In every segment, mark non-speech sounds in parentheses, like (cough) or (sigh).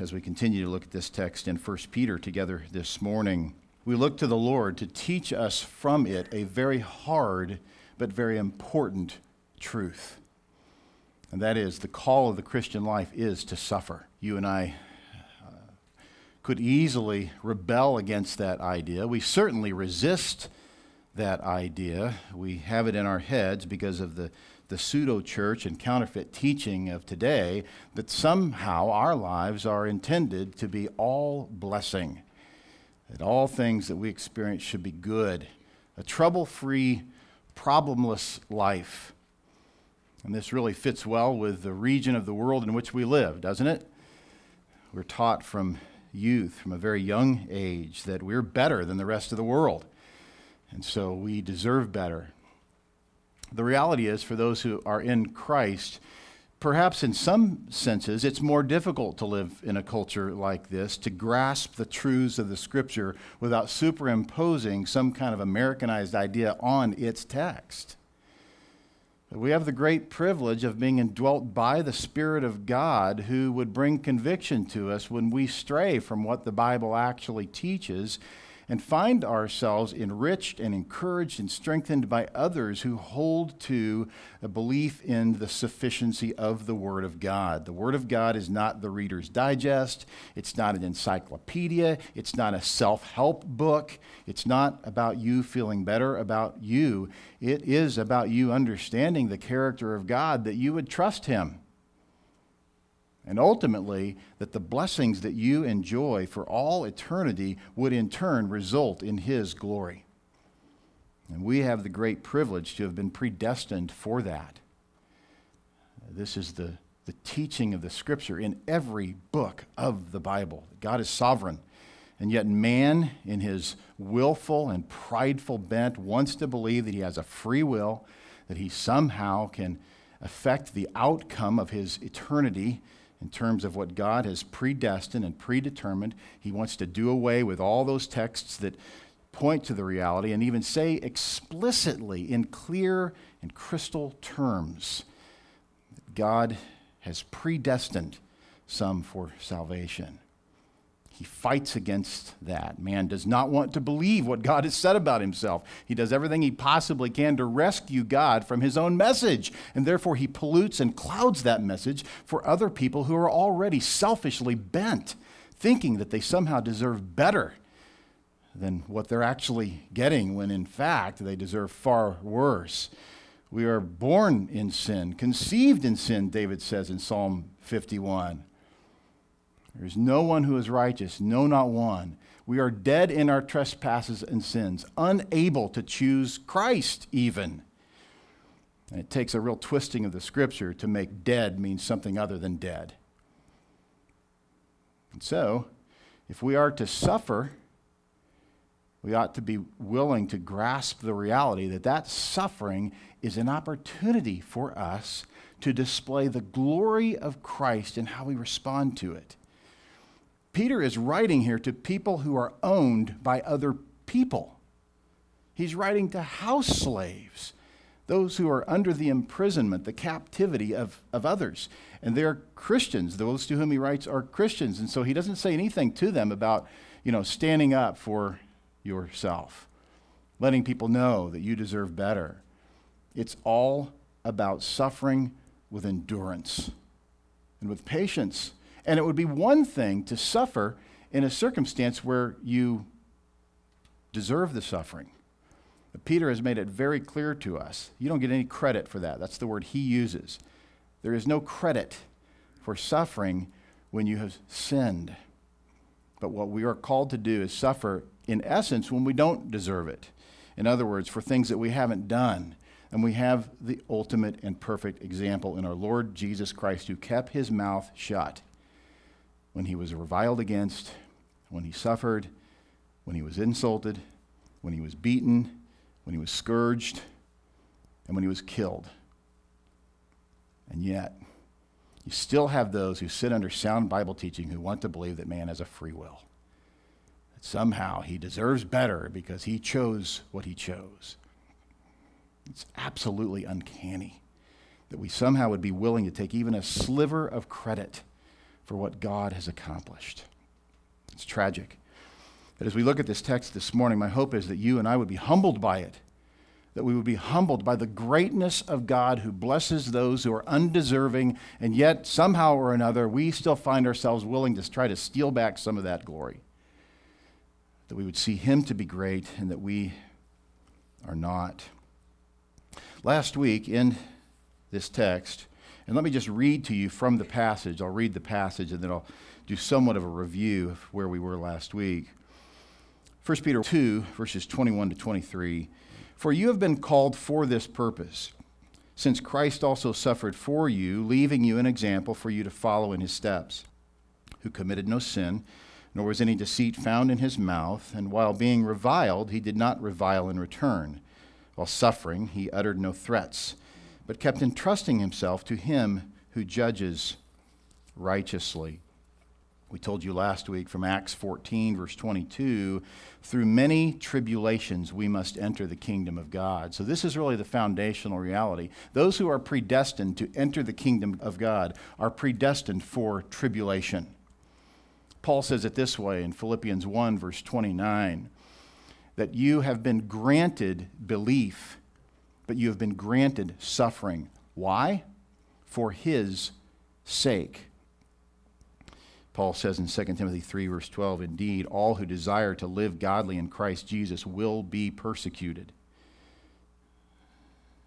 as we continue to look at this text in 1 Peter together this morning. We look to the Lord to teach us from it a very hard but very important truth. And that is the call of the Christian life is to suffer. You and I uh, could easily rebel against that idea. We certainly resist that idea. We have it in our heads because of the the pseudo church and counterfeit teaching of today that somehow our lives are intended to be all blessing, that all things that we experience should be good, a trouble free, problemless life. And this really fits well with the region of the world in which we live, doesn't it? We're taught from youth, from a very young age, that we're better than the rest of the world. And so we deserve better. The reality is, for those who are in Christ, perhaps in some senses, it's more difficult to live in a culture like this, to grasp the truths of the Scripture without superimposing some kind of Americanized idea on its text. But we have the great privilege of being indwelt by the Spirit of God who would bring conviction to us when we stray from what the Bible actually teaches and find ourselves enriched and encouraged and strengthened by others who hold to a belief in the sufficiency of the Word of God. The Word of God is not the Reader's Digest, it's not an encyclopedia, it's not a self help book, it's not about you feeling better about you. It is about you understanding the character of God that you would trust Him and ultimately that the blessings that you enjoy for all eternity would in turn result in His glory. And we have the great privilege to have been predestined for that. This is the, the teaching of the Scripture in every book of the Bible. God is sovereign. And yet, man, in his willful and prideful bent, wants to believe that he has a free will, that he somehow can affect the outcome of his eternity in terms of what God has predestined and predetermined. He wants to do away with all those texts that point to the reality and even say explicitly in clear and crystal terms that God has predestined some for salvation. He fights against that. Man does not want to believe what God has said about himself. He does everything he possibly can to rescue God from his own message, and therefore he pollutes and clouds that message for other people who are already selfishly bent, thinking that they somehow deserve better than what they're actually getting, when in fact they deserve far worse. We are born in sin, conceived in sin, David says in Psalm 51. There is no one who is righteous, no, not one. We are dead in our trespasses and sins, unable to choose Christ even. And it takes a real twisting of the scripture to make dead mean something other than dead. And so, if we are to suffer, we ought to be willing to grasp the reality that that suffering is an opportunity for us to display the glory of Christ and how we respond to it. Peter is writing here to people who are owned by other people. He's writing to house slaves, those who are under the imprisonment, the captivity of, of others. And they're Christians. Those to whom he writes are Christians. And so he doesn't say anything to them about, you know, standing up for yourself, letting people know that you deserve better. It's all about suffering with endurance and with patience and it would be one thing to suffer in a circumstance where you deserve the suffering. But Peter has made it very clear to us you don't get any credit for that. That's the word he uses. There is no credit for suffering when you have sinned. But what we are called to do is suffer, in essence, when we don't deserve it. In other words, for things that we haven't done. And we have the ultimate and perfect example in our Lord Jesus Christ, who kept his mouth shut when he was reviled against, when he suffered, when he was insulted, when he was beaten, when he was scourged, and when he was killed. And yet, you still have those who sit under sound Bible teaching who want to believe that man has a free will. That somehow he deserves better because he chose what he chose. It's absolutely uncanny that we somehow would be willing to take even a sliver of credit for what God has accomplished. It's tragic. But as we look at this text this morning, my hope is that you and I would be humbled by it, that we would be humbled by the greatness of God who blesses those who are undeserving, and yet somehow or another we still find ourselves willing to try to steal back some of that glory. That we would see Him to be great and that we are not. Last week in this text, and let me just read to you from the passage. I'll read the passage and then I'll do somewhat of a review of where we were last week. 1 Peter 2, verses 21 to 23. For you have been called for this purpose, since Christ also suffered for you, leaving you an example for you to follow in his steps, who committed no sin, nor was any deceit found in his mouth, and while being reviled, he did not revile in return. While suffering, he uttered no threats, but kept entrusting himself to him who judges righteously. We told you last week from Acts 14, verse 22, through many tribulations we must enter the kingdom of God. So, this is really the foundational reality. Those who are predestined to enter the kingdom of God are predestined for tribulation. Paul says it this way in Philippians 1, verse 29 that you have been granted belief, but you have been granted suffering. Why? For his sake. Paul says in 2 Timothy 3, verse 12, Indeed, all who desire to live godly in Christ Jesus will be persecuted.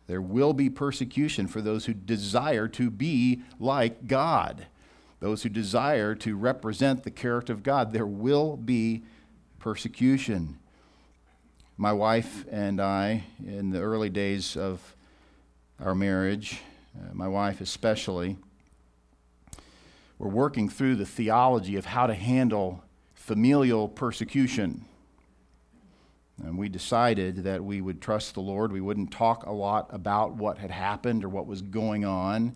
There will be persecution for those who desire to be like God, those who desire to represent the character of God. There will be persecution my wife and I, in the early days of our marriage, uh, my wife especially, were working through the theology of how to handle familial persecution. And we decided that we would trust the Lord. We wouldn't talk a lot about what had happened or what was going on.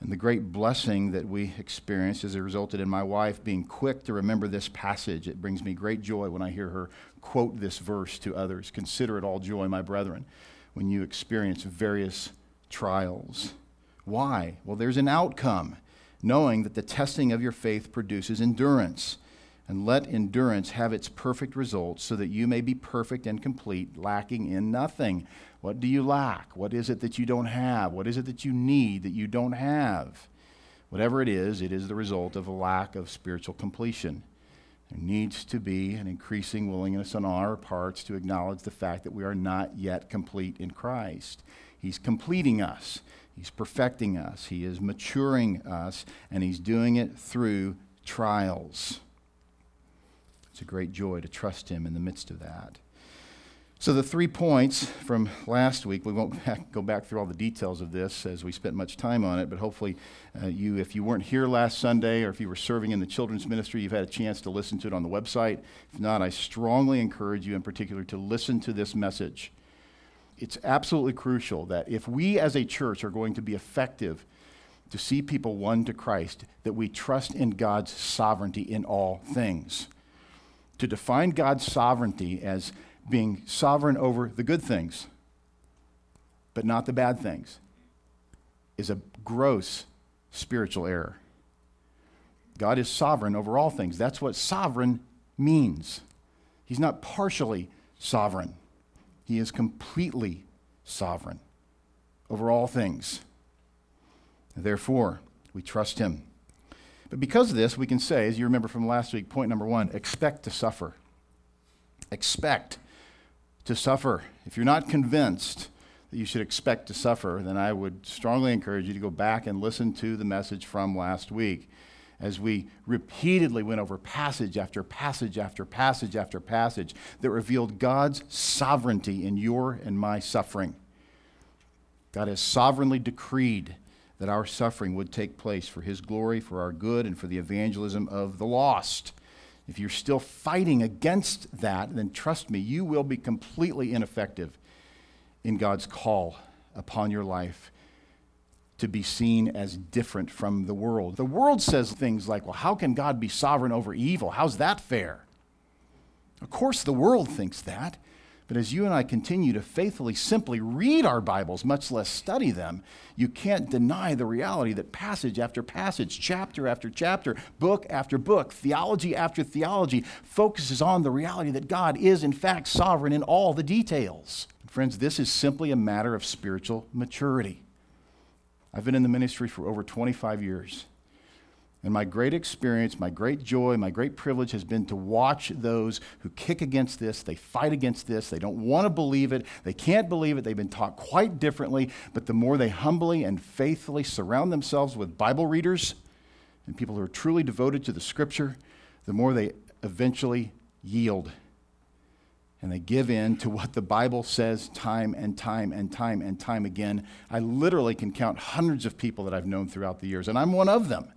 And the great blessing that we experienced as it resulted in my wife being quick to remember this passage. It brings me great joy when I hear her quote this verse to others. Consider it all joy, my brethren, when you experience various trials. Why? Well, there's an outcome, knowing that the testing of your faith produces endurance. And let endurance have its perfect results so that you may be perfect and complete, lacking in nothing. What do you lack? What is it that you don't have? What is it that you need that you don't have? Whatever it is, it is the result of a lack of spiritual completion. There needs to be an increasing willingness on our parts to acknowledge the fact that we are not yet complete in Christ. He's completing us, He's perfecting us, He is maturing us, and He's doing it through trials. It's a great joy to trust Him in the midst of that. So, the three points from last week, we won't (laughs) go back through all the details of this as we spent much time on it, but hopefully, uh, you, if you weren't here last Sunday or if you were serving in the children's ministry, you've had a chance to listen to it on the website. If not, I strongly encourage you in particular to listen to this message. It's absolutely crucial that if we as a church are going to be effective to see people won to Christ, that we trust in God's sovereignty in all things. To define God's sovereignty as being sovereign over the good things, but not the bad things, is a gross spiritual error. God is sovereign over all things. That's what sovereign means. He's not partially sovereign, He is completely sovereign over all things. Therefore, we trust Him. But because of this, we can say, as you remember from last week, point number one expect to suffer. Expect to suffer. If you're not convinced that you should expect to suffer, then I would strongly encourage you to go back and listen to the message from last week as we repeatedly went over passage after passage after passage after passage that revealed God's sovereignty in your and my suffering. God has sovereignly decreed that our suffering would take place for His glory, for our good, and for the evangelism of the lost. If you're still fighting against that, then trust me, you will be completely ineffective in God's call upon your life to be seen as different from the world. The world says things like, well, how can God be sovereign over evil? How's that fair? Of course, the world thinks that. But as you and I continue to faithfully simply read our Bibles, much less study them, you can't deny the reality that passage after passage, chapter after chapter, book after book, theology after theology focuses on the reality that God is, in fact, sovereign in all the details. Friends, this is simply a matter of spiritual maturity. I've been in the ministry for over 25 years. And my great experience, my great joy, my great privilege has been to watch those who kick against this, they fight against this, they don't want to believe it, they can't believe it, they've been taught quite differently, but the more they humbly and faithfully surround themselves with Bible readers and people who are truly devoted to the scripture, the more they eventually yield and they give in to what the Bible says time and time and time and time again. I literally can count hundreds of people that I've known throughout the years, and I'm one of them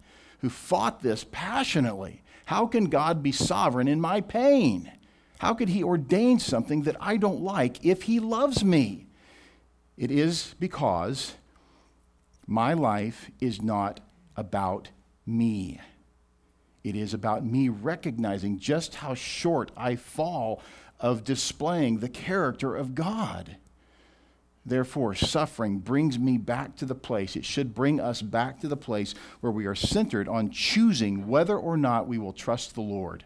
who fought this passionately. How can God be sovereign in my pain? How could He ordain something that I don't like if He loves me? It is because my life is not about me. It is about me recognizing just how short I fall of displaying the character of God. Therefore, suffering brings me back to the place, it should bring us back to the place where we are centered on choosing whether or not we will trust the Lord.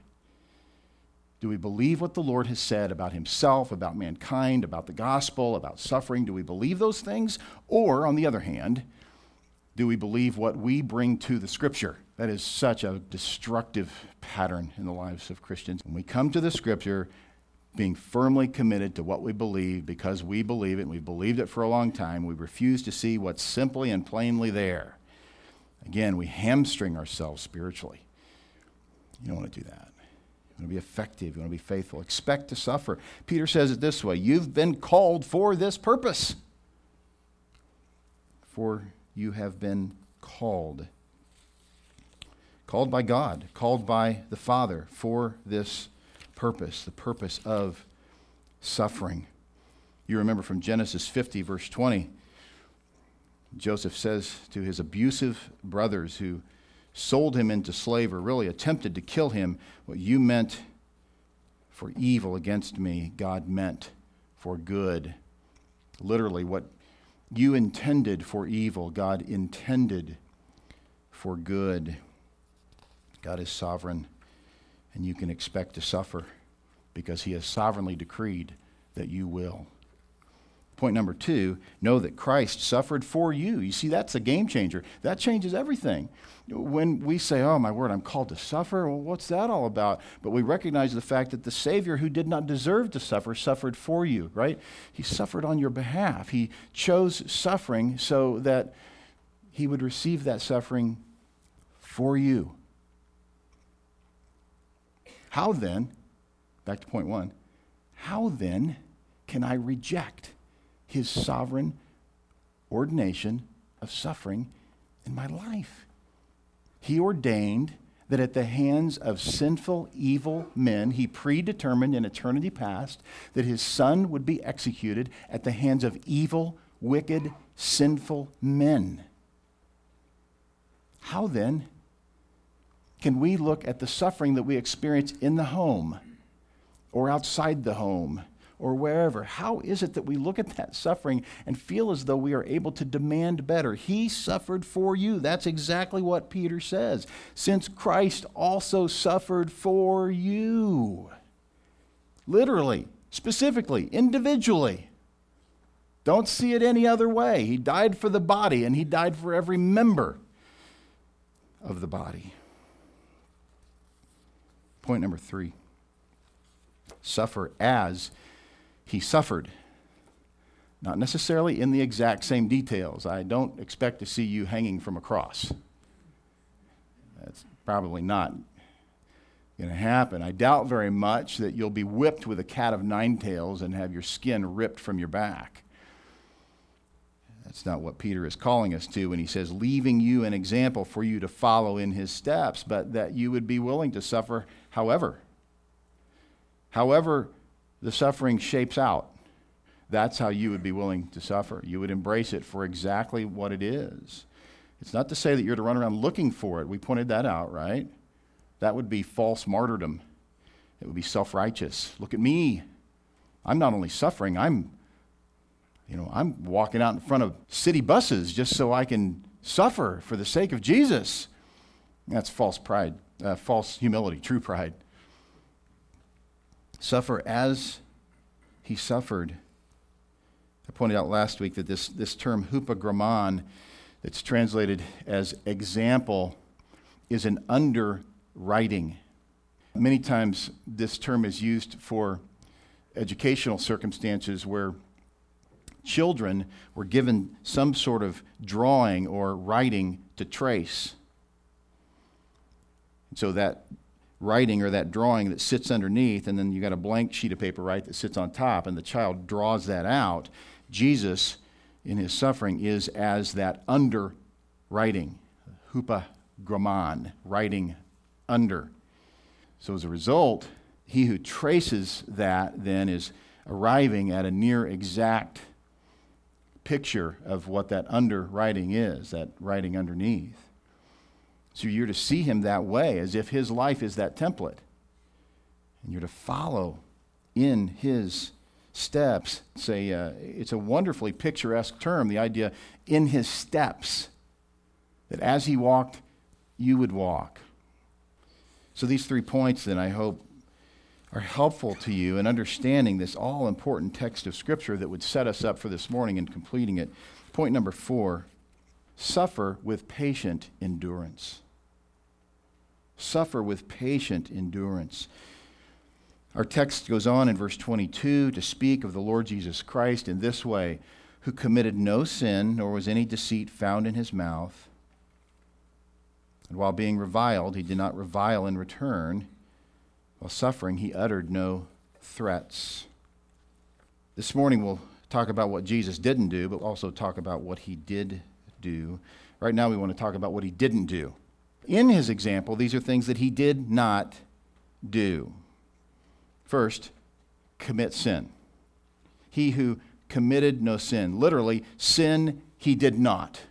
Do we believe what the Lord has said about himself, about mankind, about the gospel, about suffering? Do we believe those things? Or, on the other hand, do we believe what we bring to the scripture? That is such a destructive pattern in the lives of Christians. When we come to the scripture, being firmly committed to what we believe because we believe it and we've believed it for a long time. We refuse to see what's simply and plainly there. Again, we hamstring ourselves spiritually. You don't want to do that. You want to be effective. You want to be faithful. Expect to suffer. Peter says it this way You've been called for this purpose. For you have been called. Called by God, called by the Father for this purpose, the purpose of suffering. You remember from Genesis 50, verse 20, Joseph says to his abusive brothers who sold him into slavery, really attempted to kill him, what you meant for evil against me, God meant for good. Literally, what you intended for evil, God intended for good. God is sovereign and you can expect to suffer because he has sovereignly decreed that you will. Point number two know that Christ suffered for you. You see, that's a game changer. That changes everything. When we say, oh, my word, I'm called to suffer, well, what's that all about? But we recognize the fact that the Savior, who did not deserve to suffer, suffered for you, right? He suffered on your behalf. He chose suffering so that he would receive that suffering for you. How then, back to point one, how then can I reject his sovereign ordination of suffering in my life? He ordained that at the hands of sinful, evil men, he predetermined in eternity past that his son would be executed at the hands of evil, wicked, sinful men. How then can we look at the suffering that we experience in the home or outside the home or wherever? How is it that we look at that suffering and feel as though we are able to demand better? He suffered for you. That's exactly what Peter says. Since Christ also suffered for you. Literally, specifically, individually. Don't see it any other way. He died for the body, and He died for every member of the body. Point number three suffer as he suffered. Not necessarily in the exact same details. I don't expect to see you hanging from a cross. That's probably not going to happen. I doubt very much that you'll be whipped with a cat of nine tails and have your skin ripped from your back. That's not what Peter is calling us to when he says, leaving you an example for you to follow in his steps, but that you would be willing to suffer however. However, the suffering shapes out, that's how you would be willing to suffer. You would embrace it for exactly what it is. It's not to say that you're to run around looking for it. We pointed that out, right? That would be false martyrdom. It would be self righteous. Look at me. I'm not only suffering, I'm, you know, I'm walking out in front of city buses just so I can suffer for the sake of Jesus. That's false pride, uh, false humility, true pride. Suffer as he suffered. I pointed out last week that this, this term hupogrammon, that's translated as example, is an underwriting. Many times this term is used for educational circumstances where children were given some sort of drawing or writing to trace. So that writing or that drawing that sits underneath, and then you got a blank sheet of paper, right, that sits on top, and the child draws that out. Jesus, in his suffering, is as that under writing, hupogrammon, writing under. So as a result, he who traces that then is arriving at a near exact picture of what that underwriting is, that writing underneath. So you're to see him that way, as if his life is that template. And you're to follow in his steps. It's a, uh, it's a wonderfully picturesque term, the idea in his steps, that as he walked, you would walk. So these three points, then, I hope, are helpful to you in understanding this all important text of Scripture that would set us up for this morning and completing it. Point number four suffer with patient endurance. Suffer with patient endurance. Our text goes on in verse 22 to speak of the Lord Jesus Christ in this way who committed no sin, nor was any deceit found in his mouth. And while being reviled, he did not revile in return. While suffering, he uttered no threats. This morning, we'll talk about what Jesus didn't do, but also talk about what he did do. Right now, we want to talk about what he didn't do. In his example, these are things that he did not do. First, commit sin. He who committed no sin. Literally, sin he did not.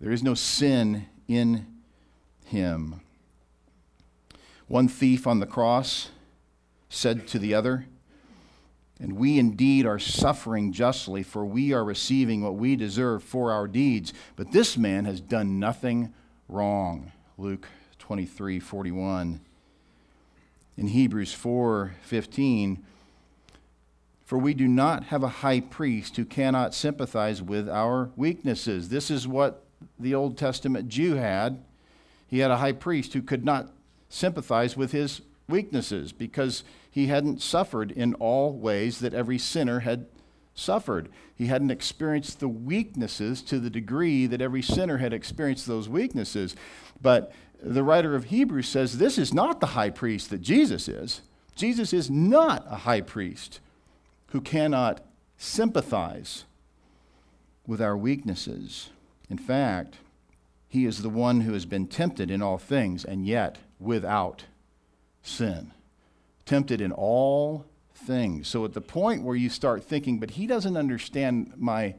There is no sin in him. One thief on the cross said to the other, And we indeed are suffering justly, for we are receiving what we deserve for our deeds. But this man has done nothing wrong. Luke 23 41. In Hebrews 4 15, for we do not have a high priest who cannot sympathize with our weaknesses. This is what the Old Testament Jew had. He had a high priest who could not sympathize with his weaknesses because he hadn't suffered in all ways that every sinner had suffered. He hadn't experienced the weaknesses to the degree that every sinner had experienced those weaknesses. But the writer of Hebrews says this is not the high priest that Jesus is. Jesus is not a high priest who cannot sympathize with our weaknesses. In fact, he is the one who has been tempted in all things and yet without sin. Tempted in all So at the point where you start thinking, but he doesn't understand my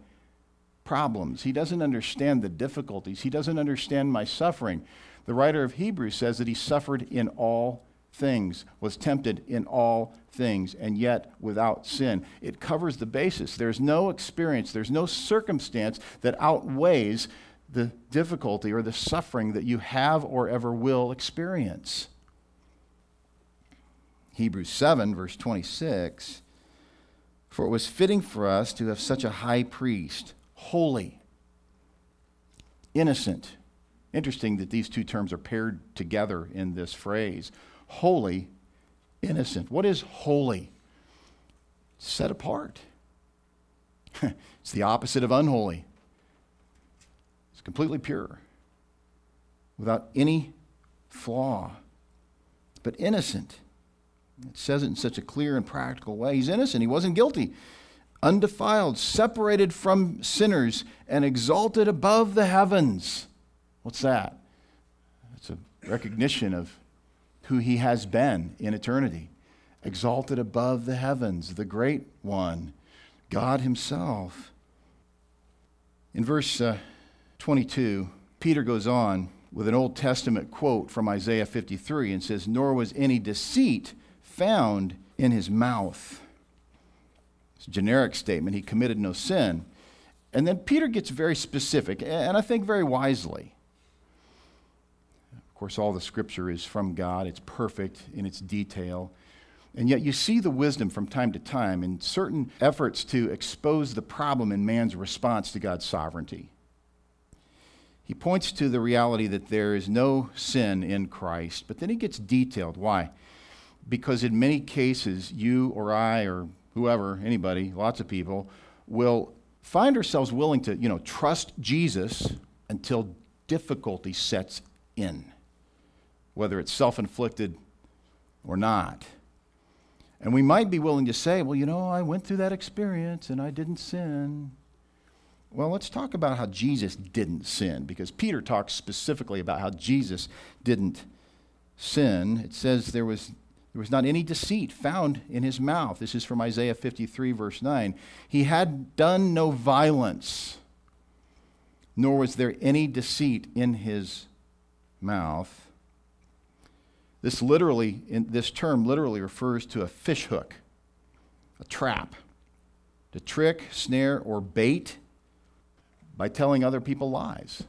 problems, he doesn't understand the difficulties, he doesn't understand my suffering. The writer of Hebrews says that he suffered in all things, was tempted in all things, and yet without sin. It covers the basis. There's no experience, there's no circumstance that outweighs the difficulty or the suffering that you have or ever will experience. Hebrews 7, verse 26 For it was fitting for us to have such a high priest, holy, innocent. Interesting that these two terms are paired together in this phrase holy, innocent. What is holy? Set apart. (laughs) it's the opposite of unholy it's completely pure, without any flaw, but innocent. It says it in such a clear and practical way. He's innocent, he wasn't guilty. Undefiled, separated from sinners, and exalted above the heavens. What's that? It's a recognition of who he has been in eternity. Exalted above the heavens, the great one, God himself. In verse uh, 22, Peter goes on with an Old Testament quote from Isaiah 53 and says, Nor was any deceit found in his mouth. It's a generic statement. He committed no sin. And then Peter gets very specific, and I think very wisely. Of course, all the scripture is from God, it's perfect in its detail. And yet, you see the wisdom from time to time in certain efforts to expose the problem in man's response to God's sovereignty. He points to the reality that there is no sin in Christ, but then he gets detailed. Why? Because in many cases, you or I or whoever, anybody, lots of people, will find ourselves willing to, you know, trust Jesus until difficulty sets in, whether it's self inflicted or not. And we might be willing to say, well, you know, I went through that experience and I didn't sin. Well, let's talk about how Jesus didn't sin, because Peter talks specifically about how Jesus didn't sin. It says there was, there was not any deceit found in his mouth. This is from Isaiah 53, verse 9. He had done no violence, nor was there any deceit in his mouth. This literally, this term literally refers to a fish hook, a trap, to trick, snare, or bait by telling other people lies,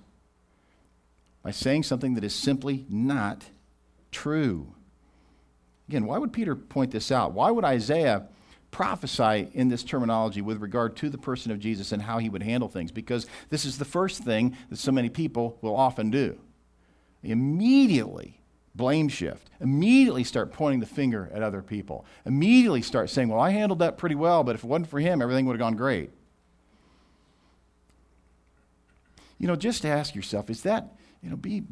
by saying something that is simply not true. Again, why would Peter point this out? Why would Isaiah prophesy in this terminology with regard to the person of Jesus and how he would handle things? Because this is the first thing that so many people will often do. They immediately blame shift, immediately start pointing the finger at other people, immediately start saying, Well, I handled that pretty well, but if it wasn't for him, everything would have gone great. you know, just ask yourself, is that, you know, be,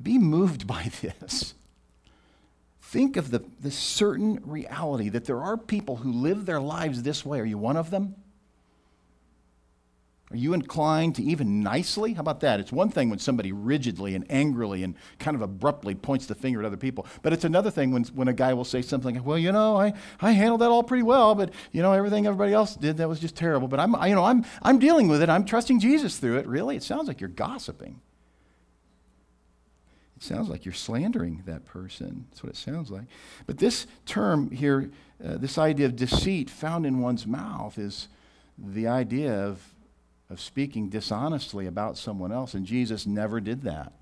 be moved (laughs) by this. Think of the, the certain reality that there are people who live their lives this way. Are you one of them? Are you inclined to even nicely? How about that? It's one thing when somebody rigidly and angrily and kind of abruptly points the finger at other people, but it's another thing when, when a guy will say something, well, you know, I, I handled that all pretty well, but, you know, everything everybody else did, that was just terrible. But I'm, I, you know, I'm, I'm dealing with it. I'm trusting Jesus through it. Really? It sounds like you're gossiping. Sounds like you're slandering that person. That's what it sounds like. But this term here, uh, this idea of deceit found in one's mouth is the idea of of speaking dishonestly about someone else, and Jesus never did that.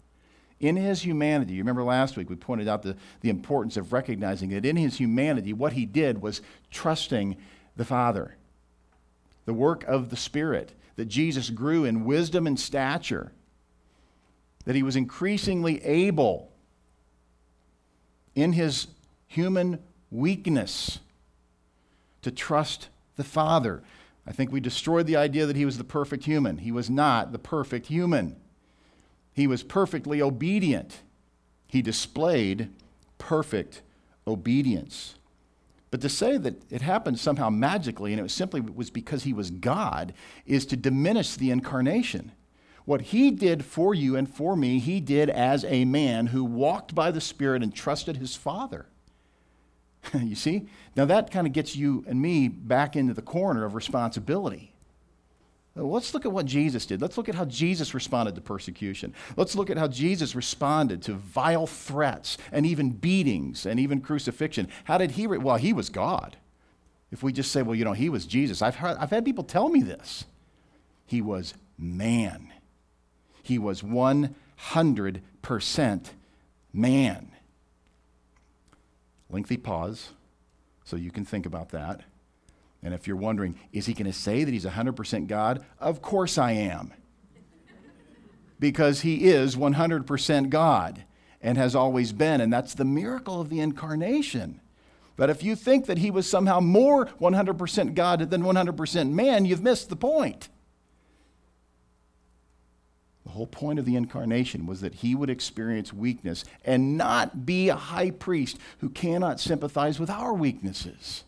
In his humanity, you remember last week we pointed out the, the importance of recognizing that in his humanity, what he did was trusting the Father, the work of the Spirit, that Jesus grew in wisdom and stature, that he was increasingly able in his human weakness to trust the Father. I think we destroyed the idea that he was the perfect human. He was not the perfect human. He was perfectly obedient. He displayed perfect obedience. But to say that it happened somehow magically and it was simply was because he was God is to diminish the incarnation. What he did for you and for me, he did as a man who walked by the Spirit and trusted his Father. (laughs) you see? Now that kind of gets you and me back into the corner of responsibility. let's look at what Jesus did. Let's look at how Jesus responded to persecution. Let's look at how Jesus responded to vile threats and even beatings and even crucifixion. How did he? Re- well, he was God. If we just say, well, you know, he was Jesus, I've, heard, I've had people tell me this. He was man. He was 100% man. Lengthy pause so you can think about that. And if you're wondering, is he going to say that he's 100% God? Of course I am. because he is 100% God and has always been. And that's the miracle of the incarnation. But if you think that he was somehow more 100% God than 100% man, you've missed the point. The whole point of the incarnation was that he would experience weakness and not be a high priest who cannot sympathize with our weaknesses.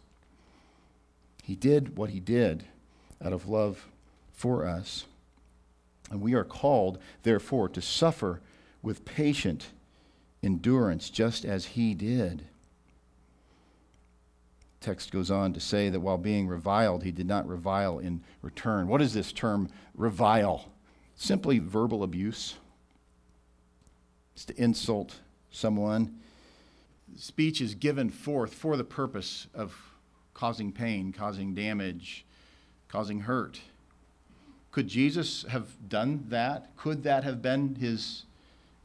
He did what he did out of love for us. And we are called, therefore, to suffer with patient endurance, just as he did. Text goes on to say that while being reviled, he did not revile in return. What is this term, revile? Simply verbal abuse. It's to insult someone. Speech is given forth for the purpose of causing pain, causing damage, causing hurt. Could Jesus have done that? Could that have been his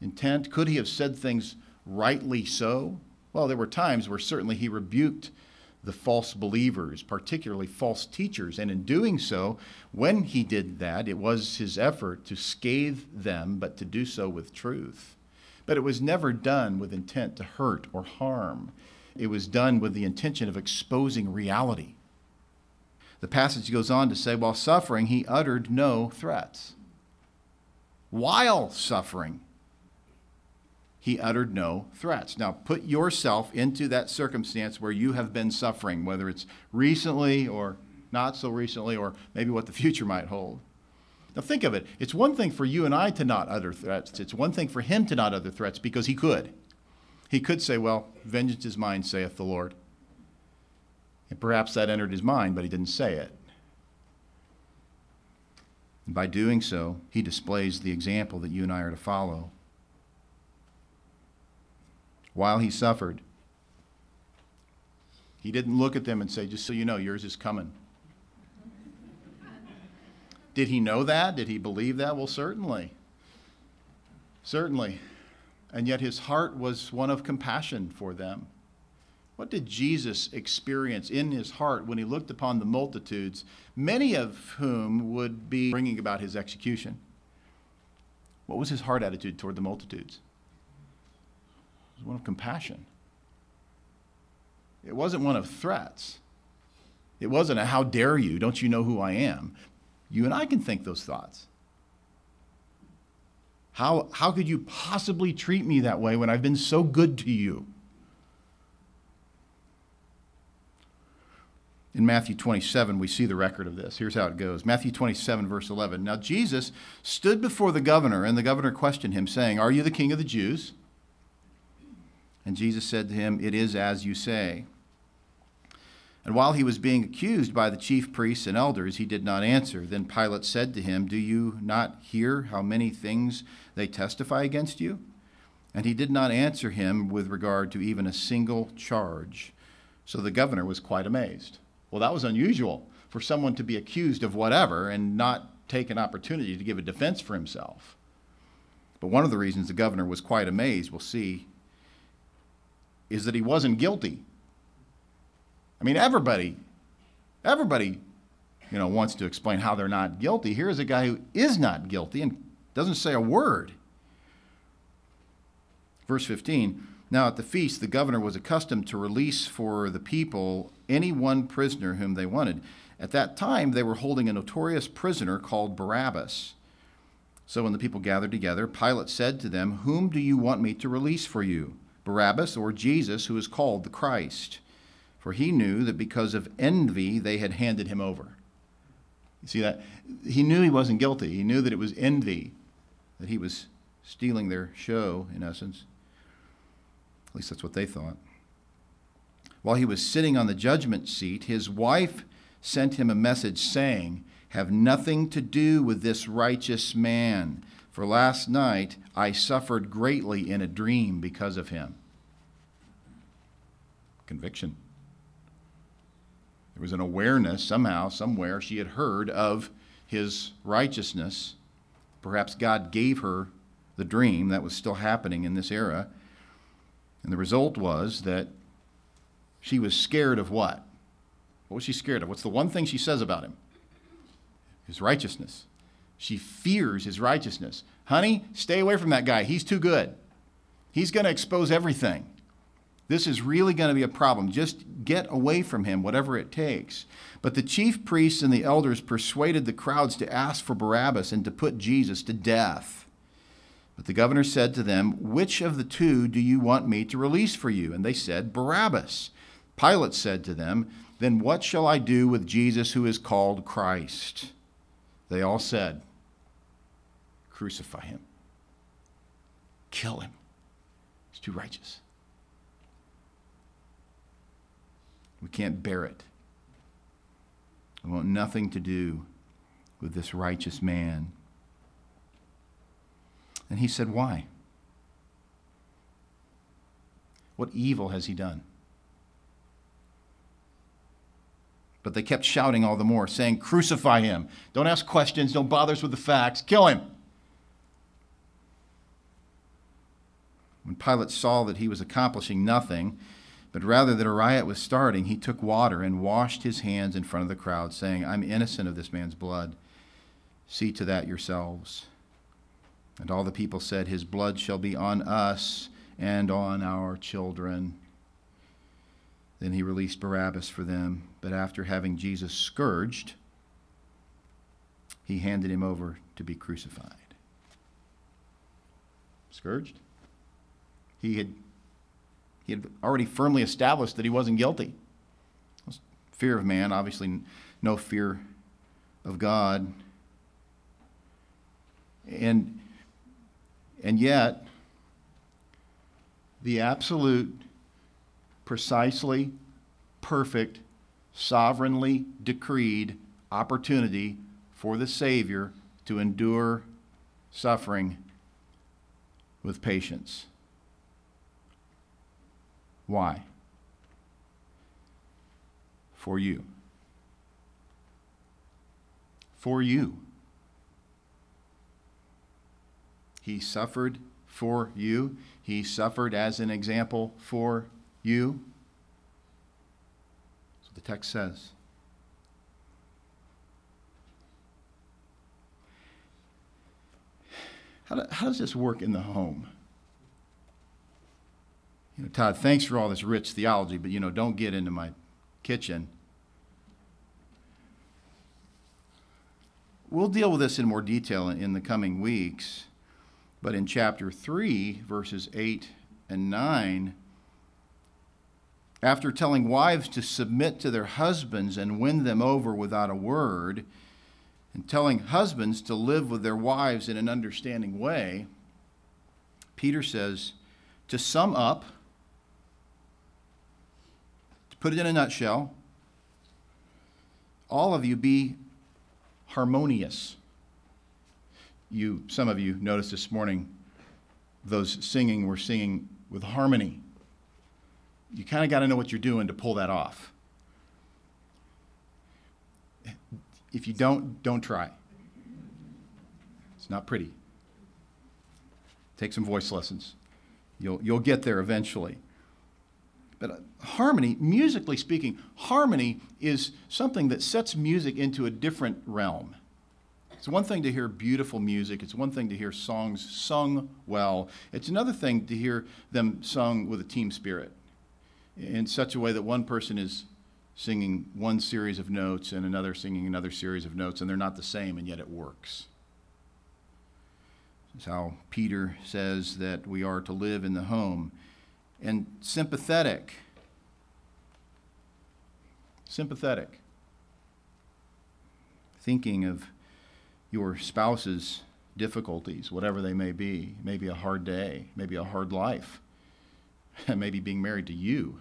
intent? Could he have said things rightly so? Well, there were times where certainly he rebuked the false believers, particularly false teachers. And in doing so, when he did that, it was his effort to scathe them, but to do so with truth. But it was never done with intent to hurt or harm. It was done with the intention of exposing reality. The passage goes on to say, while suffering, he uttered no threats. While suffering, he uttered no threats. Now, put yourself into that circumstance where you have been suffering, whether it's recently or not so recently, or maybe what the (laughs) future might hold. Now, think of it. It's one thing for you and I to not utter threats, it's one thing for him to not utter threats because he could. He could say, Well, vengeance is mine, saith the Lord. And perhaps that entered his mind, but he didn't say it. And by doing so, he displays the example that you and I are to follow while he suffered. He didn't look at them and say, Just so you know, yours is coming. Did he know that? Did he believe that? Well, certainly. Certainly. And yet his heart was one of compassion for them. What did Jesus experience in his heart when he looked upon the multitudes, many of whom would be bringing about his execution? What was his heart attitude toward the multitudes? Was one of compassion. It wasn't one of threats. It wasn't a how dare you, don't you know who I am? You and I can think those thoughts. How, how could you possibly treat me that way when I've been so good to you? In Matthew 27, we see the record of this. Here's how it goes Matthew 27, verse 11. Now, Jesus stood before the governor, and the governor questioned him, saying, Are you the king of the Jews? And Jesus said to him, It is as you say. And while he was being accused by the chief priests and elders, he did not answer. Then Pilate said to him, Do you not hear how many things they testify against you? And he did not answer him with regard to even a single charge. So the governor was quite amazed. Well, that was unusual for someone to be accused of whatever and not take an opportunity to give a defense for himself. But one of the reasons the governor was quite amazed, we'll see is that he wasn't guilty. I mean, everybody, everybody, you know, wants to explain how they're not guilty. Here's a guy who is not guilty and doesn't say a word. Verse 15 Now at the feast, the governor was accustomed to release for the people any one prisoner whom they wanted. At that time, they were holding a notorious prisoner called Barabbas. So when the people gathered together, Pilate said to them, Whom do you want me to release for you? Barabbas or Jesus, who is called the Christ. For he knew that because of envy they had handed him over. You see that? He knew he wasn't guilty. He knew that it was envy, that he was stealing their show, in essence. At least that's what they thought. While he was sitting on the judgment seat, his wife sent him a message saying, Have nothing to do with this righteous man for last night I suffered greatly in a dream because of him. Conviction. There was an awareness somehow, somewhere, she had heard of his righteousness. Perhaps God gave her the dream that was still happening in this era. And the result was that she was scared of what? What was she scared of? What's the one thing she says about him? His righteousness. She fears his righteousness. Honey, stay away from that guy. He's too good. He's going to expose everything. This is really going to be a problem. Just get away from him, whatever it takes. But the chief priests and the elders persuaded the crowds to ask for Barabbas and to put Jesus to death. But the governor said to them, Which of the two do you want me to release for you? And they said, Barabbas. Pilate said to them, Then what shall I do with Jesus who is called Christ? They all said, Crucify him. Kill him. He's too righteous. We can't bear it. We want nothing to do with this righteous man. And he said, Why? What evil has he done? But they kept shouting all the more, saying, Crucify him. Don't ask questions. Don't bother us with the facts. Kill him. When Pilate saw that he was accomplishing nothing, but rather that a riot was starting, he took water and washed his hands in front of the crowd, saying, I'm innocent of this man's blood. See to that yourselves. And all the people said, His blood shall be on us and on our children. Then he released Barabbas for them, but after having Jesus scourged, he handed him over to be crucified. Scourged? He had, he had already firmly established that he wasn't guilty. Was Fear of man, obviously, no fear of God. And, and yet, the absolute, precisely perfect, sovereignly decreed opportunity for the Savior to endure suffering with patience. Why? For you. For you. He suffered for you. He suffered as an example for you. What the text says. How, do, how does this work in the home? You know, Todd, thanks for all this rich theology, but you know, don't get into my kitchen. We'll deal with this in more detail in, the coming weeks, but in chapter 3, verses 8 and 9, after telling wives to submit to their husbands and win them over without a word, and telling husbands to live with their wives in an understanding way, Peter says, to sum up, put it in a nutshell, all of you be harmonious. You, some of you noticed this morning, those singing were singing with harmony. You kind of got to know what you're doing to pull that off. If you don't, don't try. It's not pretty. Take some voice lessons. You'll, you'll get there eventually. But uh, harmony, musically speaking, harmony is something that sets music into a different realm. It's one thing to hear beautiful music, it's one thing to hear songs sung well, it's another thing to hear them sung with a team spirit in such a way that one person is singing one series of notes and another singing another series of notes, and they're not the same, and yet it works. This is how Peter says that we are to live in the home and sympathetic. Sympathetic. Thinking of your spouse's difficulties, whatever they may be. Maybe a hard day, maybe a hard life, and (laughs) maybe being married to you,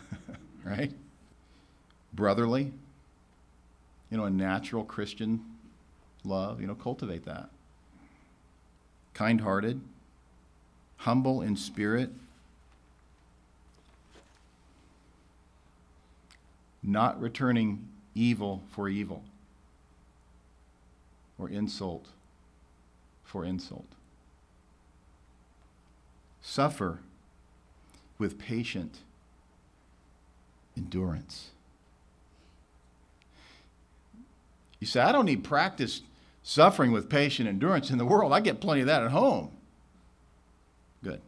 (laughs) right? Brotherly, you know, a natural Christian love, you know, cultivate that. Kind hearted, humble in spirit, not returning evil for evil or insult for insult. Suffer with patient endurance. You say, I don't need practice suffering with patient endurance in the world. I get plenty of that at home. Good.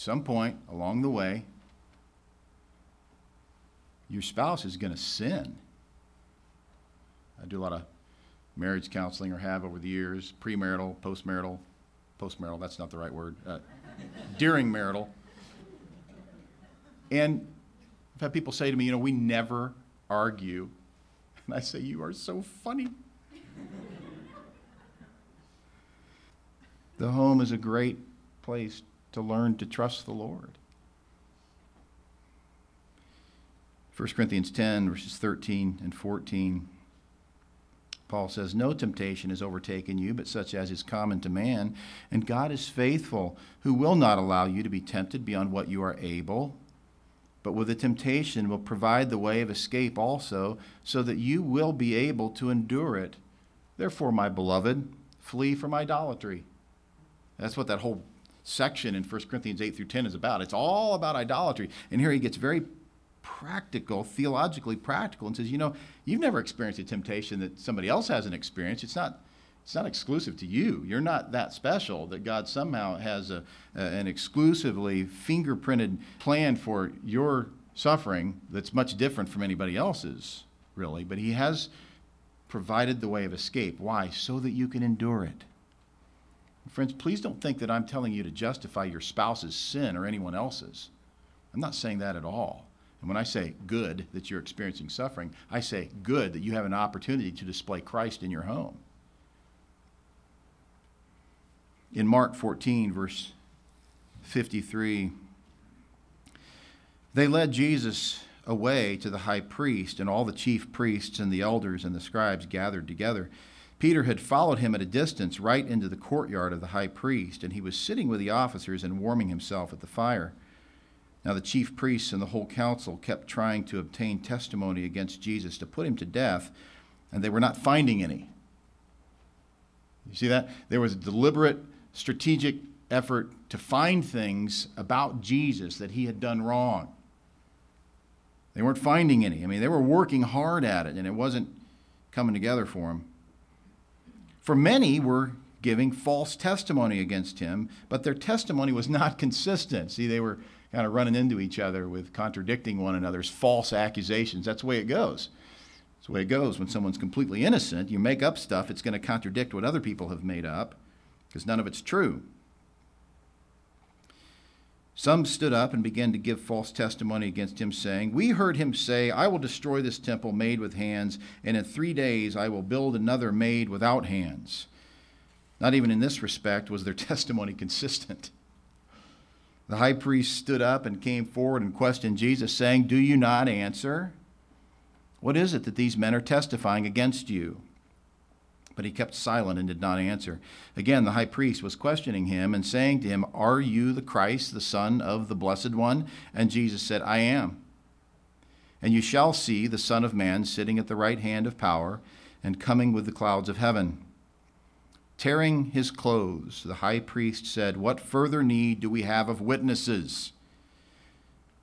Some point along the way, your spouse is going to sin. I do a lot of marriage counseling or have over the years, premarital, postmarital, postmarital, that's not the right word, uh, during marital. And I've had people say to me, you know, we never argue. And I say, you are so funny. the home is a great place to learn to trust the Lord. 1 Corinthians 10, verses 13 and 14. Paul says, No temptation has overtaken you, but such as is common to man. And God is faithful, who will not allow you to be tempted beyond what you are able, but with the temptation will provide the way of escape also, so that you will be able to endure it. Therefore, my beloved, flee from idolatry. That's what that whole section in 1 Corinthians 8 through 10 is about. It's all about idolatry. And here he gets very practical, theologically practical, and says, you know, you've never experienced a temptation that somebody else hasn't experienced. It's not, it's not exclusive to you. You're not that special that God somehow has a, a, an exclusively fingerprinted plan for your suffering that's much different from anybody else's, really. But He has provided the way of escape. Why? So that you can endure it. Friends, please don't think that I'm telling you to justify your spouse's sin or anyone else's. I'm not saying that at all. And when I say good that you're experiencing suffering, I say good that you have an opportunity to display Christ in your home. In Mark 14, verse 53, they led Jesus away to the high priest, and all the chief priests and the elders and the scribes gathered together. Peter had followed him at a distance right into the courtyard of the high priest, and he was sitting with the officers and warming himself at the fire. Now, the chief priests and the whole council kept trying to obtain testimony against Jesus to put him to death, and they were not finding any. You see that? There was a deliberate, strategic effort to find things about Jesus that he had done wrong. They weren't finding any. I mean, they were working hard at it, and it wasn't coming together for them. For many were giving false testimony against him, but their testimony was not consistent. See, they were kind of running into each other with contradicting one another's false accusations. That's the way it goes. That's the way it goes. When someone's completely innocent, you make up stuff, it's going to contradict what other people have made up because none of it's true. Some stood up and began to give false testimony against him, saying, We heard him say, I will destroy this temple made with hands, and in three days I will build another made without hands. Not even in this respect was their (laughs) testimony consistent. The high priest stood up and came forward and questioned Jesus, saying, Do you not answer? What is it that these men are testifying against you? But he kept silent and did not answer. Again, the high priest was questioning him and saying to him, Are you the Christ, the Son of the Blessed One? And Jesus said, I am. And you shall see the Son of Man sitting at the right hand of power and coming with the clouds of heaven. Tearing his clothes, the high priest said, What further need do we have of witnesses?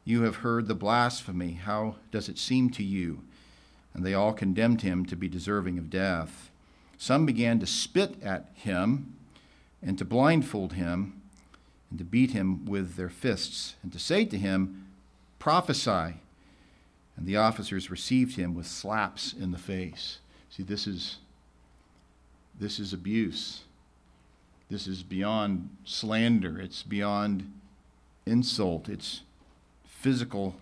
You have heard the blasphemy. How does it seem to you? And they all condemned him to be deserving of death. Some began to spit at him and to blindfold him and to beat him with their fists and to say to him, Prophesy. And the officers received him with slaps in the face. See, this is this is abuse. This is beyond slander. It's beyond insult. It's physical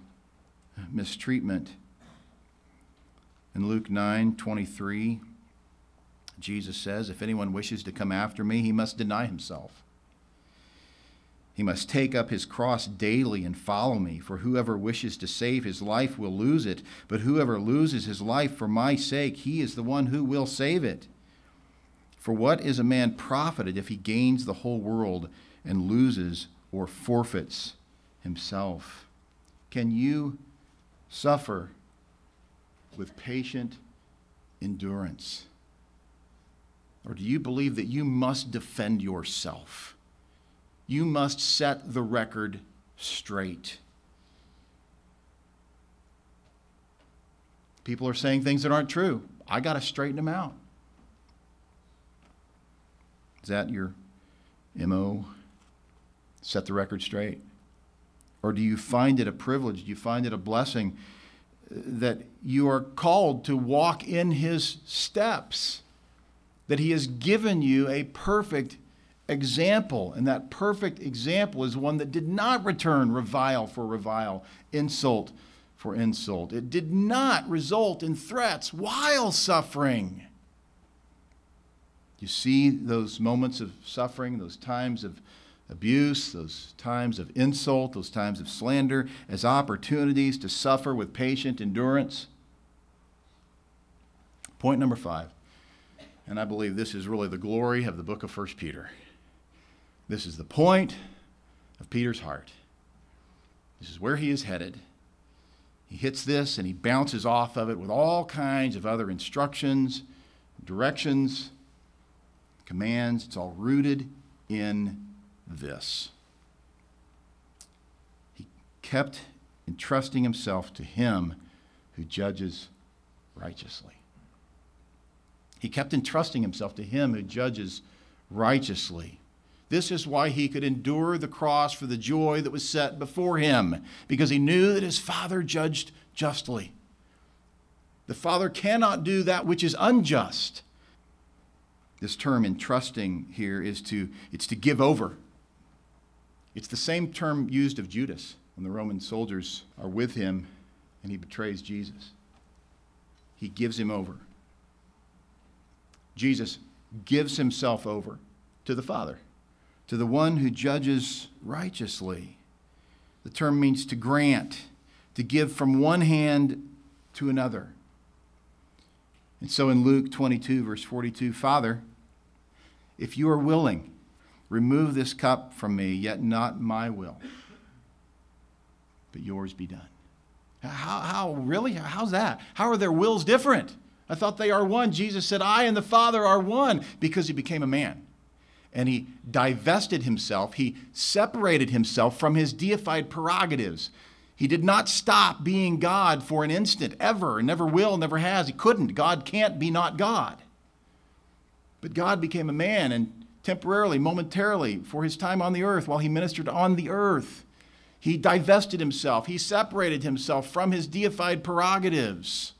mistreatment. In Luke 9 23, Jesus says, If anyone wishes to come after me, he must deny himself. He must take up his cross daily and follow me. For whoever wishes to save his life will lose it, but whoever loses his life for my sake, he is the one who will save it. For what is a man profited if he gains the whole world and loses or forfeits himself? Can you suffer with patient endurance? Or do you believe that you must defend yourself? You must set the record straight. People are saying things that aren't true. I got to straighten them out. Is that your MO? Set the record straight? Or do you find it a privilege? Do you find it a blessing uh, that you are called to walk in his steps? That he has given you a perfect example, and that perfect example is one that did not return revile for revile, insult for insult. It did not result in threats while suffering. You see those moments of suffering, those times of abuse, those times of insult, those times of slander as opportunities to suffer with patient endurance. Point number five And I believe this is really the glory of the book of 1 Peter. This is the point of Peter's heart. This is where he is headed. He hits this and he bounces off of it with all kinds of other instructions, directions, commands. It's all rooted in this. He kept entrusting himself to him who judges righteously. He kept entrusting himself to him who judges righteously. This is why he could endure the cross for the joy that was set before him, because he knew that his Father judged justly. The Father cannot do that which is unjust. This term entrusting here is to it's to give over. It's the same term used of Judas when the Roman soldiers are with him and he betrays Jesus. He gives him over. Jesus gives himself over to the Father to the one who judges righteously. The term means to grant, to give from one hand to another. And so in Luke 22, verse 42, Father, if you are willing, remove this cup from me, yet not my will, but yours be done. How, how really? How's that? How are their wills different? I thought they are one. Jesus said, I and the Father are one because he became a man and he divested himself. He separated himself from his deified prerogatives. He did not stop being God for an instant, ever, never will, never has. He couldn't. God can't be not God. But God became a man and temporarily, momentarily, for his time on the earth, while he ministered on the earth, he divested himself. He separated himself from his deified prerogatives.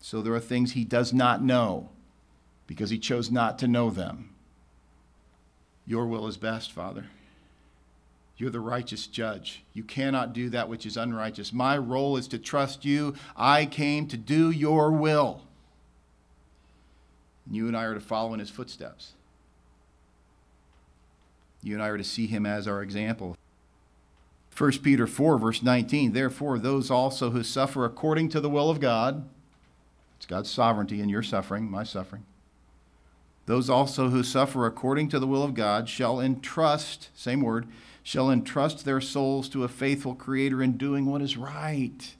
So there are things he does not know because he chose not to know them. Your will is best, Father. You're the righteous judge. You cannot do that which is unrighteous. My role is to trust you. I came to do your will. And you and I are to follow in his footsteps. You and I are to see him as our example. 1 Peter 4, verse 19 Therefore, those also who suffer according to the will of God, it's God's sovereignty in your suffering, my suffering, those also who suffer according to the will of God shall entrust, same word, shall entrust their souls to a faithful Creator in doing what is right.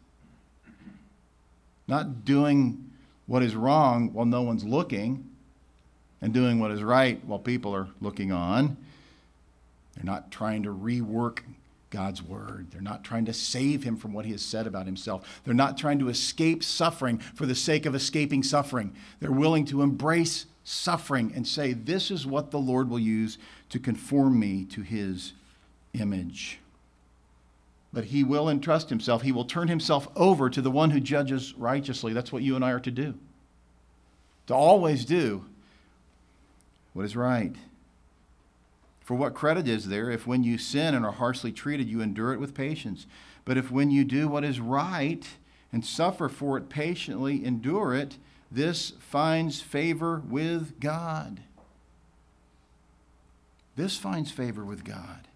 Not doing what is wrong while no one's looking, and doing what is right while people are looking on. They're not trying to rework God's word. They're not trying to save him from what he has said about himself. They're not trying to escape suffering for the sake of escaping suffering. They're willing to embrace suffering and say, This is what the Lord will use to conform me to his image. But he will entrust himself, he will turn himself over to the one who judges righteously. That's what you and I are to do. To always do what is right. For what credit is there if when you sin and are harshly treated, you endure it with patience? But if when you do what is right and suffer for it patiently, endure it, this finds favor with God. This finds favor with God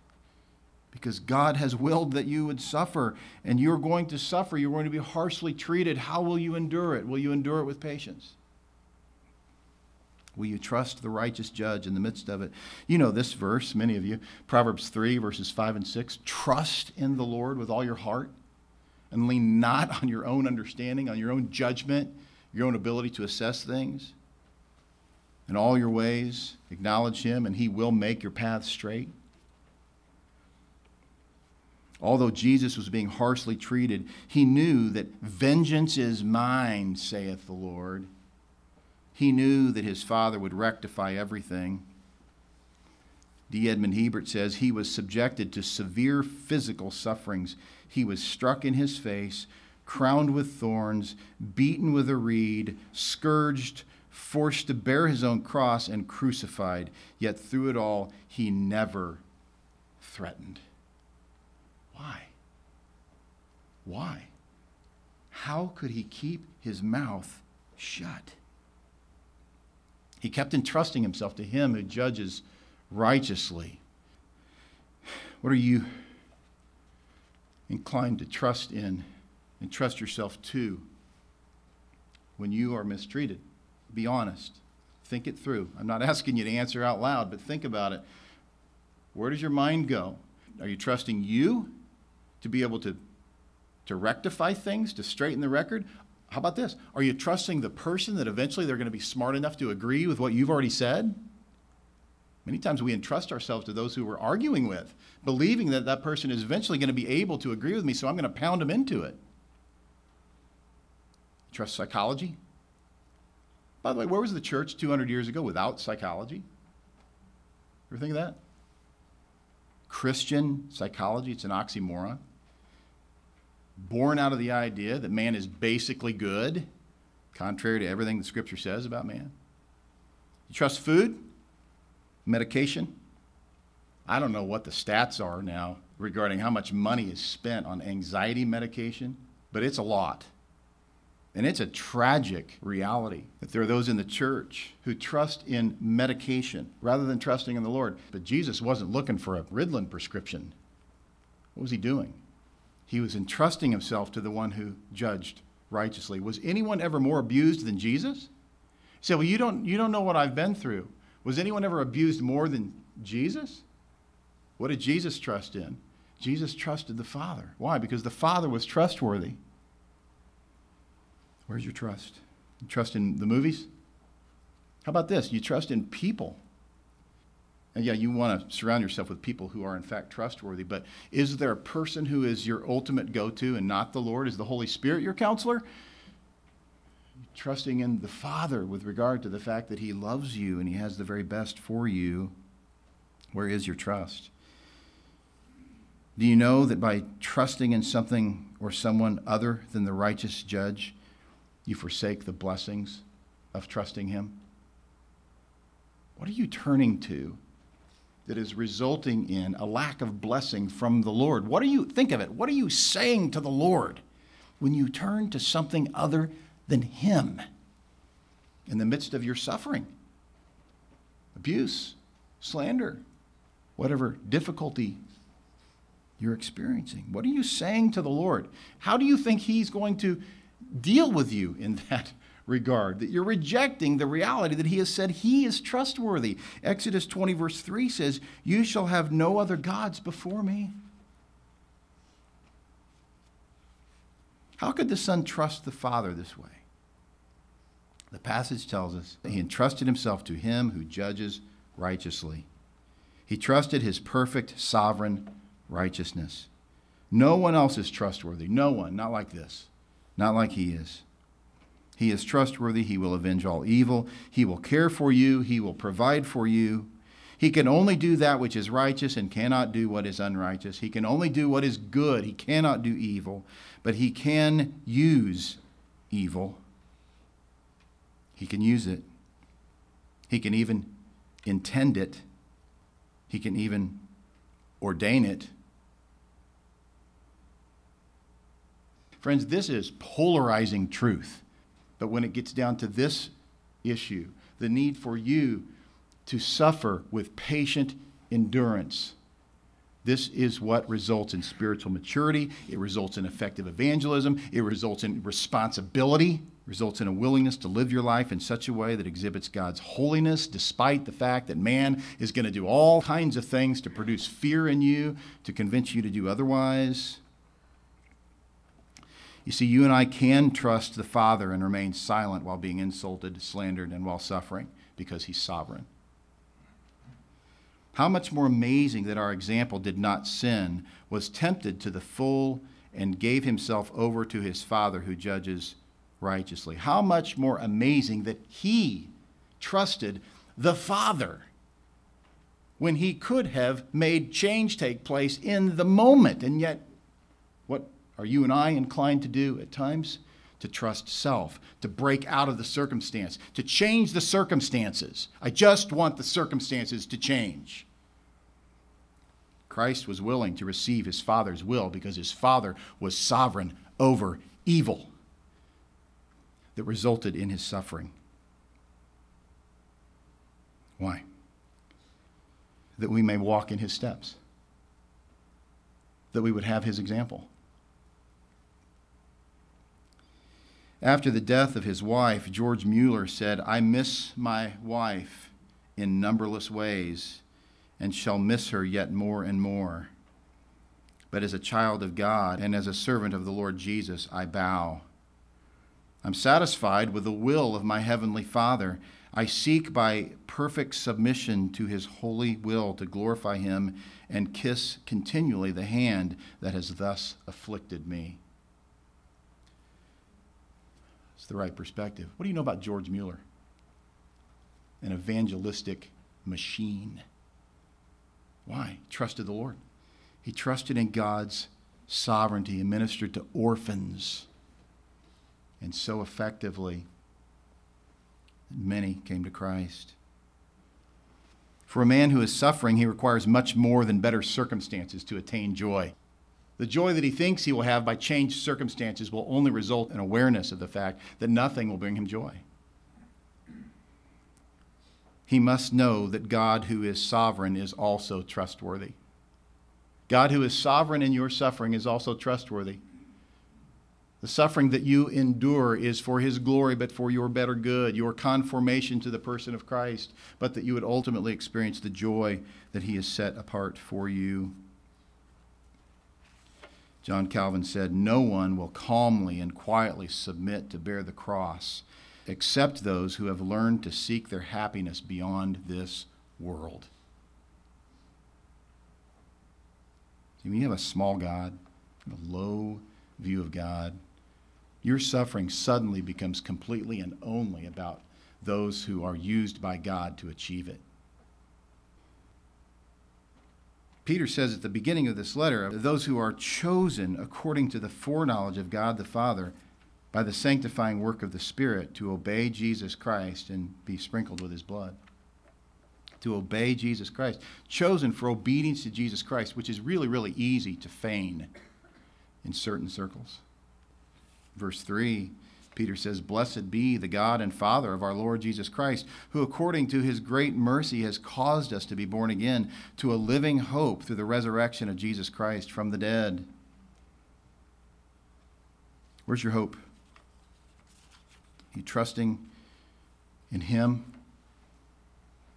because God has willed that you would suffer, and you're going to suffer. You're going to be harshly treated. How will you endure it? Will you endure it with patience? Will you trust the righteous judge in the midst of it? You know this verse, many of you, Proverbs 3, verses 5 and 6. Trust in the Lord with all your heart and lean not on your own understanding, on your own judgment your own ability to assess things. In all your ways, acknowledge Him, and He will make your path straight. Although Jesus was being harshly treated, he knew that vengeance is mine, saith the Lord. He knew that his Father would rectify everything. D. Edmond Hiebert says he was subjected to severe physical sufferings. He was struck in his face, crowned with thorns, beaten with a reed, scourged, forced to bear his own cross, and crucified. Yet through it all, he never threatened. Why? Why? How could he keep his mouth shut? He kept entrusting himself to him who judges righteously. What are you inclined to trust in and trust yourself to when you are mistreated? Be honest. Think it through. I'm not (laughs) asking you to answer out loud, but think about it. Where does your mind go? Are you trusting you to be able to, to rectify things, to straighten the record? How about this? Are you trusting the person that eventually they're going to be smart enough to agree with what you've already said? Many times we entrust ourselves to those who we're arguing with, believing that that person is eventually going to be able to agree with me, so I'm going to pound them into it. Trust psychology? By the way, where was the church 200 years ago without psychology? Ever think of that? Christian psychology, it's an oxymoron. Born out of the idea that man is basically good, contrary to everything the scripture says about man. You trust food? Medication? I don't know what the stats are now regarding how much money is spent on anxiety medication, but it's a lot. And it's a tragic reality that there are those in the church who trust in medication rather than trusting in the Lord. But Jesus wasn't looking for a Ritalin prescription. What was he doing? He was entrusting himself to the one who judged righteously. Was anyone ever more abused than Jesus? He said, Well, you don't, you don't know what I've been through. Was anyone ever abused more than Jesus? What did Jesus trust in? Jesus trusted the Father. Why? Because the Father was trustworthy. Where's your trust? You trust in the movies? How about this? You trust in people. And yeah, you want to surround yourself with people who are in fact trustworthy, but is there a person who is your ultimate go to and not the Lord? Is the Holy Spirit your counselor? Trusting in the Father with regard to the fact that He loves you and He has the very best for you. Where is your trust? Do you know that by trusting in something or someone other than the righteous judge, you forsake the blessings of trusting Him? What are you turning to that is resulting in a lack of blessing from the Lord? What are you, think of it, what are you saying to the Lord when you turn to something other than Him in the midst of your suffering? Abuse, slander, whatever difficulty you're experiencing. What are you saying to the Lord? How do you think He's going to deal with you in that regard, that you're rejecting the reality that he has said he is trustworthy. Exodus 20, verse 3 says, You shall have no other gods before me. How could the Son trust the Father this way? The passage tells us that he entrusted himself to him who judges righteously. He trusted his perfect, sovereign righteousness. No one else is trustworthy. No one, not like this not like he is. He is trustworthy. He will avenge all evil. He will care for you. He will provide for you. He can only do that which is righteous and cannot do what is unrighteous. He can only do what is good. He cannot do evil, but he can use evil. He can use it. He can even intend it. He can even ordain it Friends, this is polarizing truth. But when it gets down to this issue, the need for you to suffer with patient endurance, this is what results in spiritual maturity. It results in effective evangelism. It results in responsibility, results in a willingness to live your life in such a way that exhibits God's holiness, despite the fact that man is going to do all kinds of things to produce fear in you, to convince you to do otherwise. You see, you and I can trust the Father and remain silent while being insulted, slandered, and while suffering because He's sovereign. How much more amazing that our example did not sin, was tempted to the full, and gave himself over to his Father who judges righteously. How much more amazing that he trusted the Father when he could have made change take place in the moment, and yet are you and I inclined to do at times? To trust self, to break out of the circumstance, to change the circumstances. I just want the circumstances to change. Christ was willing to receive his Father's will because his Father was sovereign over evil that resulted in his suffering. Why? That we may walk in his steps, that we would have his example. After the death of his wife, George Mueller said, I miss my wife in numberless ways and shall miss her yet more and more. But as a child of God and as a servant of the Lord Jesus, I bow. I'm satisfied with the will of my heavenly Father. I seek by perfect submission to his holy will to glorify him and kiss continually the hand that has thus afflicted me. It's the right perspective. What do you know about George Mueller? An evangelistic machine. Why? He trusted the Lord. He trusted in God's sovereignty and ministered to orphans. And so effectively, many came to Christ. For a man who is suffering, he requires much more than better circumstances to attain joy. The joy that he thinks he will have by changed circumstances will only result in awareness of the fact that nothing will bring him joy. He must know that God, who is sovereign, is also trustworthy. God, who is sovereign in your suffering, is also trustworthy. The suffering that you endure is for his glory, but for your better good, your conformation to the person of Christ, but that you would ultimately experience the joy that he has set apart for you. John Calvin said, No one will calmly and quietly submit to bear the cross except those who have learned to seek their happiness beyond this world. When you have a small God, a low view of God, your suffering suddenly becomes completely and only about those who are used by God to achieve it. Peter says at the beginning of this letter, those who are chosen according to the foreknowledge of God the Father by the sanctifying work of the Spirit to obey Jesus Christ and be sprinkled with his blood. To obey Jesus Christ. Chosen for obedience to Jesus Christ, which is really, really easy to feign in certain circles. Verse 3 Peter says, Blessed be the God and Father of our Lord Jesus Christ, who according to his great mercy has caused us to be born again to a living hope through the resurrection of Jesus Christ from the dead. Where's your hope? Are you trusting in him?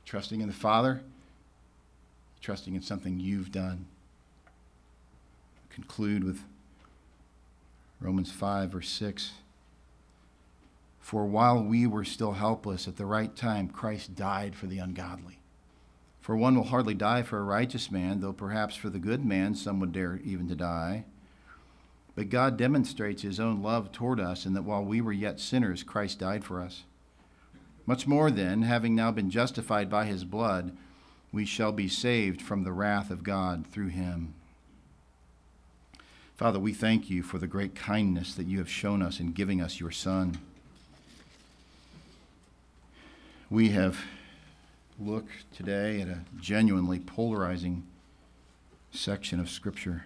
Trusting in the Father? Trusting in something you've done? Conclude with Romans 5, verse 6. For while we were still helpless, at the right time, Christ died for the ungodly. For one will hardly die for a righteous man, though perhaps for the good man some would dare even to die. But God demonstrates his own love toward us in that while we were yet sinners, Christ died for us. Much more then, having now been justified by his blood, we shall be saved from the wrath of God through him. Father, we thank you for the great kindness that you have shown us in giving us your Son we have looked today at a genuinely polarizing section of Scripture.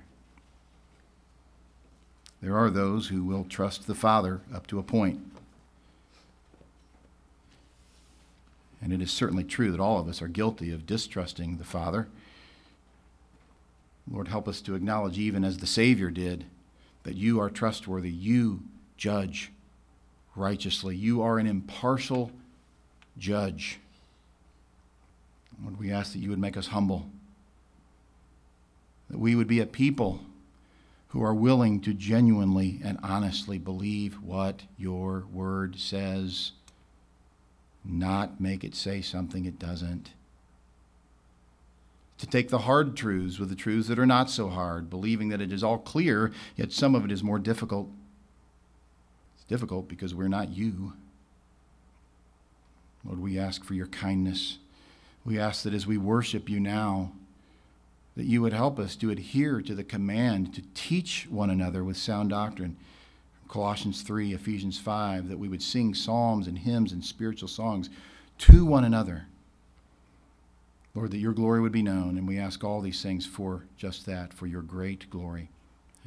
There are those who will trust the Father up to a point. And it is certainly true that all of us are guilty of distrusting the Father. Lord, help us to acknowledge, even as the Savior did, that you are trustworthy. You judge righteously. You are an impartial judge. Lord, we ask that you would make us humble, that we would be a people who are willing to genuinely and honestly believe what your word says, not make it say something it doesn't. To take the hard truths with the truths that are not so hard, believing that it is all clear, yet some of it is more difficult. It's difficult because we're not you. Lord, we ask for your kindness. We ask that as we worship you now, that you would help us to adhere to the command to teach one another with sound doctrine. Colossians 3, Ephesians 5, that we would sing psalms and hymns and spiritual songs to one another. Lord, that your glory would be known, and we ask all these things for just that, for your great glory.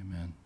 Amen.